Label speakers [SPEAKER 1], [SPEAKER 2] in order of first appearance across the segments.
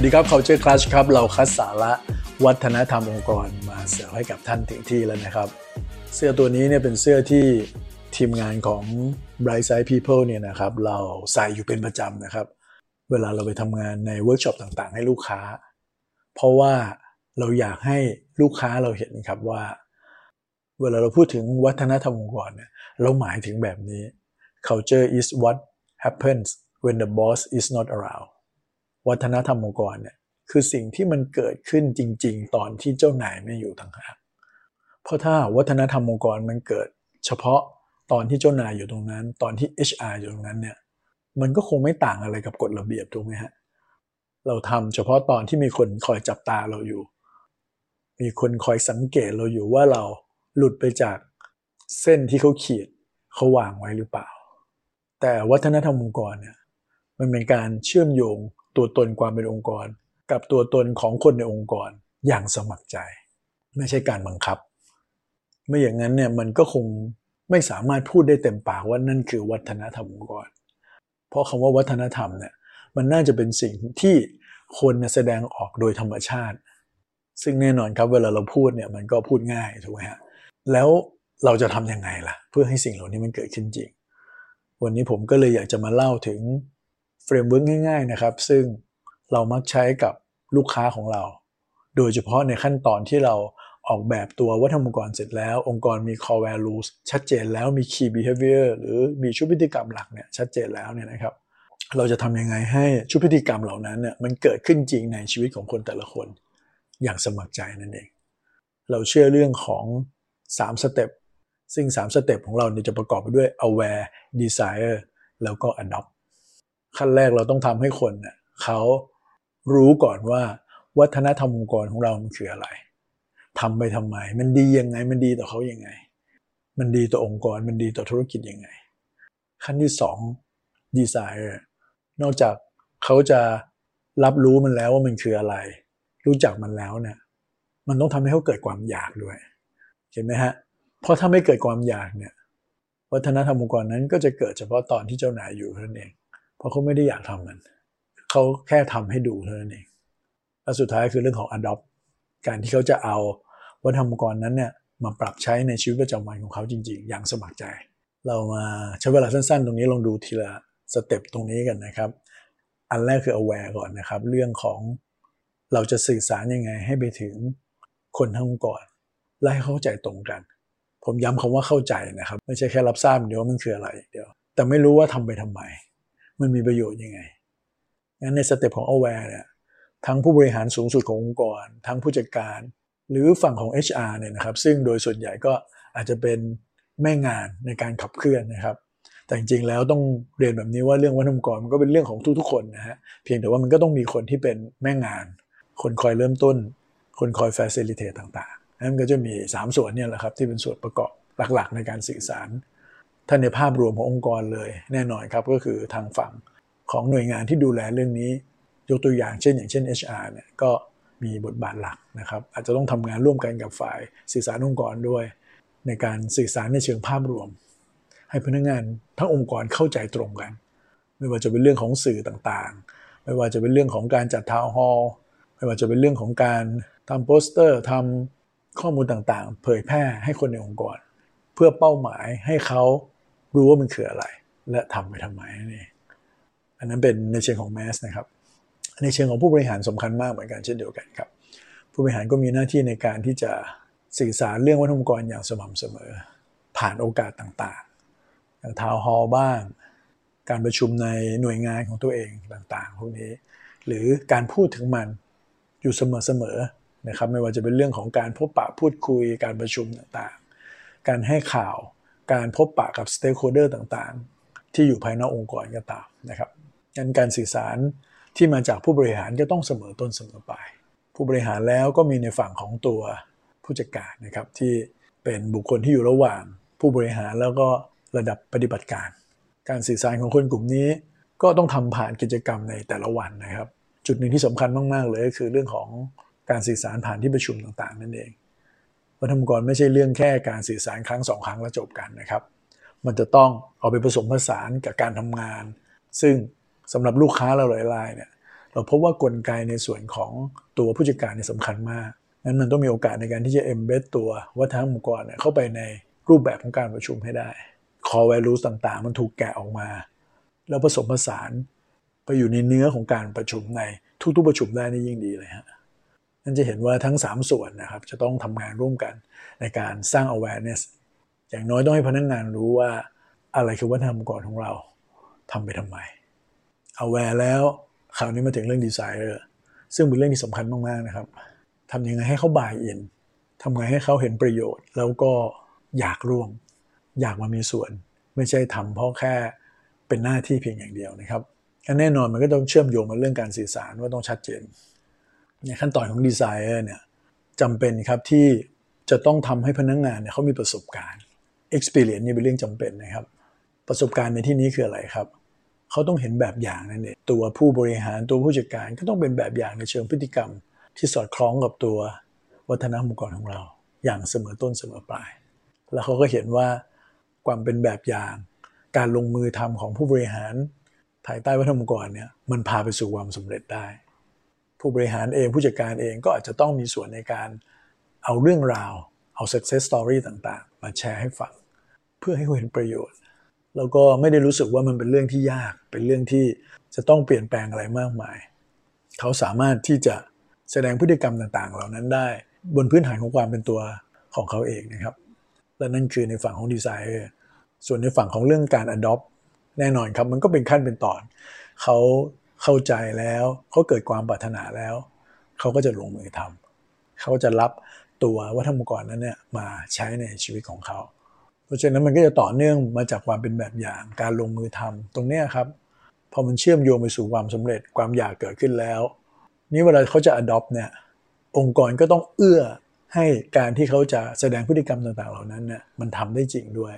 [SPEAKER 1] สวัสดีครับ Culture Crush ครับ เราคัดสาระวัฒนธรรมองค์กรมาเสิร์ฟให้กับท่านถึงที่แล้วนะครับ เสื้อตัวนี้เนี่ยเป็นเสื้อที่ทีมงานของ Bright Side People เนี่ยนะครับเราใส่อยู่เป็นประจำนะครับ เวลาเราไปทำงานในเวิร์กช็อปต่างๆ ให้ลูกค้า เพราะว่าเราอยากให้ลูกค้าเราเห็นครับว่า เวลาเราพูดถึงวัฒนธรรมองค์กรเนี่ยเราหมายถึงแบบนี้ culture is what happens when the boss is not around วัฒนธรรมองค์กรเนี่ยคือสิ่งที่มันเกิดขึ้นจริง ๆ ตอนที่เจ้านายไม่อยู่ต่างหากเพราะถ้าวัฒนธรรมองค์กรมันเกิด เฉพาะตอนที่เจ้านายอยู่ตรงนั้น ตอนที่ HR อยู่ตรงนั้นเนี่ยมันก็คงไม่ต่างอะไรกับกฎระเบียบถูกไหมฮะเราทำเฉพาะตอนที่มีคนคอยจับตาเราอยู่ มีคนคอยสังเกตเราอยู่ว่าเราหลุดไปจากเส้นที่เขาขีดเขาวางไว้หรือเปล่า แต่วัฒนธรรมองค์กรเนี่ยมันเป็นการเชื่อมโยง ตัวตนความเป็นองค์กร กับตัวตนของคนในองค์กรอย่างสมัครใจ ไม่ใช่การบังคับ ไม่อย่างนั้นเนี่ยมันก็คงไม่สามารถพูดได้เต็มปากว่านั่นคือวัฒนธรรมองค์กร เพราะคำว่าวัฒนธรรมเนี่ยมันน่าจะเป็นสิ่งที่คนแสดงออกโดยธรรมชาติ ซึ่งแน่นอนครับเวลาเราพูดเนี่ยมันก็พูดง่ายถูกไหมฮะแล้วเราจะทำยังไงล่ะ เพื่อให้สิ่งเหล่านี้มันเกิดขึ้นจริง วันนี้ผมก็เลยอยากจะมาเล่าถึง framework ง่าย ๆนะครับ ซึ่งเรามักใช้กับลูกค้าของเรา โดยเฉพาะในขั้นตอนที่เราออกแบบตัววัฒนธรรมองค์กรเสร็จแล้ว องค์กรมี core values ชัดเจนแล้วมี key behavior หรือมีชุดพฤติกรรมหลักเนี่ยชัดเจนแล้วเนี่ยนะครับ เราจะทำยังไงให้ชุดพฤติกรรมเหล่านั้นเนี่ยมันเกิดขึ้นจริงในชีวิตของคนแต่ละคน อย่างสมัครใจนั่นเอง เราเชื่อเรื่องของ 3 สเต็ปซึ่ง 3 สเต็ปของเราเนี่ยจะประกอบไปด้วย aware desire แล้วก็ adopt ขั้นแรกเราต้องทำให้คนเขารู้ก่อนว่า วัฒนธรรมองค์กรของเรามันคืออะไรทำไปทำไม มันดียังไง มันดีต่อเขายังไง มันดีต่อองค์กร มันดีต่อธุรกิจยังไง ขั้นที่สอง desire นอกจากเขาจะรับรู้มันแล้วว่ามันคืออะไร รู้จักมันแล้วเนี่ย มันต้องทำให้เขาเกิดความอยากด้วย เห็นไหมฮะ เพราะถ้าไม่เกิดความอยากเนี่ย วัฒนธรรมองค์กรนั้นก็จะเกิดเฉพาะตอนที่เจ้านายอยู่เท่านั้นเอง เพราะเขาไม่ได้อยากทำมัน เขาแค่ทำให้ดูเท่านั้นเองและสุดท้ายคือเรื่องของ adopt การที่เขาจะเอาวัฒนธรรมองค์กรนั้นเนี่ยมาปรับใช้ในชีวิตประจำวันของเขาจริง ๆ อย่างสมัครใจ เรามาใช้เวลาสั้น ๆ ตรงนี้ลองดูทีละสเต็ปตรงนี้กันนะครับ อันแรกคือ aware ก่อนนะครับ เรื่องของเราจะสื่อสารยังไงให้ไปถึงคนทั้งองค์กรและให้เข้าใจตรงกัน ผมย้ำคำว่าเข้าใจนะครับ ไม่ใช่แค่รับทราบเดียวมันคืออะไรเดียว แต่ไม่รู้ว่าทำไปทำไม มันมีประโยชน์ยังไงงั้นในสเต็ปของ aware เนี่ยทั้งผู้บริหารสูงสุดขององค์กร ทั้งผู้จัดการ หรือฝั่งของ HR เนี่ยนะครับ ซึ่งโดยส่วนใหญ่ก็อาจจะเป็นแม่งานในการขับเคลื่อนนะครับ แต่จริงๆแล้วต้องเรียนแบบนี้ว่าเรื่องวัฒนธรรมองค์กรมันก็เป็นเรื่องของทุกๆคนนะฮะเพียงแต่ว่ามันก็ต้องมีคนที่เป็นแม่งาน คนคอยเริ่มต้น คนคอย facilitate ต่างๆนั่นก็จะมี 3 ส่วนเนี่ยแหละครับที่เป็นส่วนประกอบหลักๆ ในการสื่อสาร ถ้าในภาพรวมขององค์กรเลย แน่นอนครับก็คือทางฝั่งของหน่วยงานที่ดูแลเรื่องนี้ ยกตัวอย่างเช่น อย่างเช่น HR เนี่ยก็มีบทบาทหลักนะครับ อาจจะต้องทำงานร่วมกันกับฝ่ายสื่อสารองค์กรด้วย ในการสื่อสารในเชิงภาพรวม ให้พนักงานทั้งองค์กรเข้าใจตรงกัน ไม่ว่าจะเป็นเรื่องของสื่อต่างๆ ไม่ว่าจะเป็นเรื่องของการจัดทาวน์ฮอลล์ไม่ว่าจะเป็นเรื่องของการทำโปสเตอร์ทำข้อมูลต่างๆ เผยแพร่ให้คนในองค์กร เพื่อเป้าหมายให้เขา รู้ว่ามันคืออะไร และทำไปทำไมนี่อันนั้นเป็นในเชิงของแมสนะครับในเชิงของผู้บริหารสำคัญมากเหมือนกันเช่นเดียวกันครับ ผู้บริหารก็มีหน้าที่ในการที่จะสื่อสารเรื่องวัฒนธรรมองค์กรอย่างสม่ำเสมอ ผ่านโอกาสต่างๆอย่างทาวน์ฮอลล์บ้าง การประชุมในหน่วยงานของตัวเองต่างๆพวกนี้ หรือการพูดถึงมันอยู่เสมอๆนะครับ ไม่ว่าจะเป็นเรื่องของการพบปะพูดคุยการประชุมต่างๆ การให้ข่าว การพบปะกับ stakeholder ต่างๆ ที่อยู่ภายนอกองค์กรก็ตามนะครับงั้นการสื่อสารที่มาจากผู้บริหารก็ต้องเสมอต้นเสมอปลาย ผู้บริหารแล้วก็มีในฝั่งของตัวผู้จัดการนะครับที่เป็นบุคคลที่อยู่ระหว่าง ผู้บริหารแล้วก็ระดับปฏิบัติการ การสื่อสารของคนกลุ่มนี้ก็ต้องทำผ่านกิจกรรมในแต่ละวันนะครับ จุดหนึ่งที่สำคัญมาก ๆ เลยก็คือเรื่องของการสื่อสารผ่านที่ประชุมต่างๆ นั่นเอง วัฒนธรรมกรไม่ใช่เรื่องแค่การสื่อสารครั้งสองครั้งแล้วจบกันนะครับ มันจะต้องเอาไปผสมผสานกับการทำงาน ซึ่งสำหรับลูกค้าเราหลายๆเนี่ยเราเราพบว่ากลไกในส่วนของตัวผู้จัดการเนี่ยสำคัญมากนั้นมันต้องมีโอกาสในการที่จะ embed ตัววัฒนธรรมองค์กรเนี่ยเข้าไปในรูปแบบของการประชุมให้ได้ core values ต่างๆ มันถูกแกะออกมา แล้วผสมผสานไปอยู่ในเนื้อของการประชุมในทุกๆประชุมได้นี่ยิ่งดีเลยฮะ นั่นจะเห็นว่าทั้ง 3 ส่วนนะครับ จะต้องทำงานร่วมกันในการสร้าง awareness อย่างน้อยต้องให้พนักงงานรู้ว่าอะไรคือวัฒนธรรมองค์กรของเราทำไปทำไม aware แล้วคราวนี้มาถึงเรื่องดีไซเนอร์ซึ่งเป็นเรื่องที่สำคัญมากๆนะครับทำยังไงให้เขาบายอินทำไงให้เขาเห็นประโยชน์ แล้วก็อยากร่วม อยากมามีส่วน ไม่ใช่ทำเพราะแค่เป็นหน้าที่เพียงอย่างเดียวนะครับแน่นอนมันก็ต้องเชื่อมโยงมาเรื่องการสื่อสารว่าต้องชัดเจน ในขั้นตอนของดีไซเนอร์เนี่ยจำเป็นครับที่จะต้องทำให้พนักงงานเนี่ยเขามีประสบการณ์ experience นี่เป็นเรื่องจำเป็นนะครับ ประสบการณ์ในที่นี้คืออะไรครับเขาต้องเห็นแบบอย่างนั่นเองตัวผู้บริหารตัวผู้จัดการก็ต้องเป็นแบบอย่างในเชิงพฤติกรรม ที่สอดคล้องกับตัววัฒนธรรมองค์กรของเรา อย่างเสมอต้นเสมอปลาย แล้วเขาก็เห็นว่าความเป็นแบบอย่าง การลงมือทำของผู้บริหารภายใต้วัฒนธรรมองค์กรเนี่ยมันพาไปสู่ความสำเร็จได้ ผู้บริหารเองผู้จัดการเองก็อาจจะต้องมีส่วนในการเอาเรื่องราว เอา success story ต่างๆ มาแชร์ให้ฟัง เพื่อให้เขาเห็นประโยชน์ แล้วก็ไม่ได้รู้สึกว่ามันเป็นเรื่องที่ยาก เป็นเรื่องที่จะต้องเปลี่ยนแปลงอะไรมากมาย เขาสามารถที่จะแสดงพฤติกรรมต่างๆ เหล่านั้นได้ บนพื้นฐานของความเป็นตัวของเขาเองนะครับ และนั่นคือในฝั่งของดีไซเนอร์ส่วนในฝั่งของเรื่องการ adopt แน่นอนครับมันก็เป็นขั้นเป็นตอน เขา เข้าใจแล้วเขาเกิดความปรารถนาแล้ว เขาก็จะลงมือทำเขาจะรับตัววัฒนธรรมกรนั้นเนี่ยมาใช้ในชีวิตของเขา เพราะฉะนั้นมันก็จะต่อเนื่องมาจากความเป็นแบบอย่างการลงมือทำตรงนี้ครับพอมันเชื่อมโยงไปสู่ความสำเร็จความอยากเกิดขึ้นแล้ว นี่เวลาเขาจะ adopt เนี่ยองค์กรก็ต้องเอื้อให้การที่เขาจะแสดงพฤติกรรมต่างๆ เหล่านั้นเนี่ยมันทำได้จริงด้วย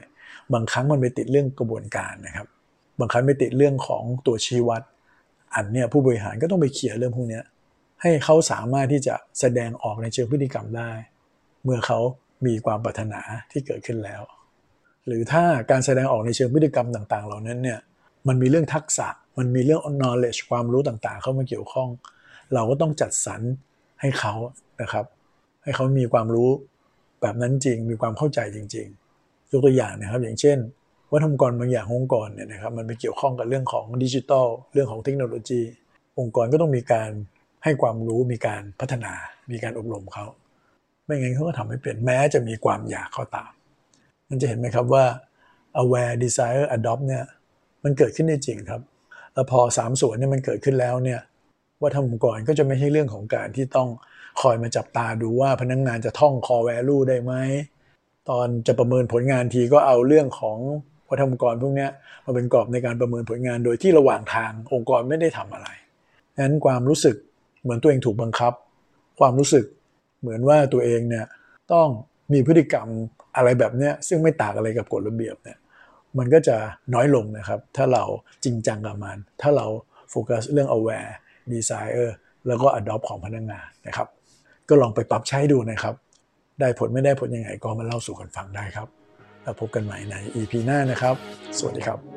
[SPEAKER 1] บางครั้งมันไปติดเรื่องกระบวนการนะครับ บางครั้งไปติดเรื่องของตัวชี้วัด อันเนี่ยผู้บริหารก็ต้องไปเขี่ยเรื่องพวกนี้ให้เขาสามารถที่จะแสดงออกในเชิงพฤติกรรมได้ เมื่อเขามีความปรารถนาที่เกิดขึ้นแล้ว หรือถ้าการแสดงออกในเชิงพฤติกรรมต่าง ๆ เหล่านั้นเนี่ยมันมีเรื่องทักษะมันมีเรื่อง knowledge ความรู้ต่างๆ เข้ามาเกี่ยวข้อง เราก็ต้องจัดสรรให้เขานะครับ ให้เขามีความรู้แบบนั้นจริง มีความเข้าใจจริง ๆ ยกตัวอย่างนะครับ อย่างเช่น วัฒนธรรมกรบางอย่างองค์กรเนี่ยนะครับมันไปเกี่ยวข้องกับเรื่องของดิจิทัลเรื่องของเทคโนโลยี องค์กรก็ต้องมีการให้ความรู้มีการพัฒนา มีการอบรมเขาไม่งั้นเขาก็ทำให้เป็นแม้จะมีความอยากเขาตามมันจะเห็นไหมครับว่า aware desire adopt เนี่ยมันเกิดขึ้นได้จริงครับแล้วพอสามส่วนเนี่ยมันเกิดขึ้นแล้วเนี่ยวัฒนธรรมองค์กรก็จะไม่ใช่เรื่องของการที่ต้องคอยมาจับตาดูว่าพนักงงานจะท่อง core value ได้ไหมตอนจะประเมินผลงานทีก็เอาเรื่องของ วัฒนธรรมองค์กรพวกนี้มาเป็นกรอบในการประเมินผลงานโดยที่ระหว่างทางองค์กรไม่ได้ทำอะไรนั้นความรู้สึกเหมือนตัวเองถูกบังคับ ความรู้สึกเหมือนว่าตัวเองเนี่ยต้องมีพฤติกรรมอะไรแบบเนี้ยซึ่งไม่ต่างอะไรกับกฎระเบียบเนี่ยมันก็จะน้อยลงนะครับ ถ้าเราจริงจังกับมัน ถ้าเราโฟกัสเรื่อง aware desire แล้วก็ adopt ของพนักงงานนะครับ ก็ลองไปปรับใช้ดูนะครับ ได้ผลไม่ได้ผลยังไงก็มาเล่าสู่กันฟังได้ครับ แล้วพบกันใหม่ใน EP หน้านะครับ สวัสดีครับ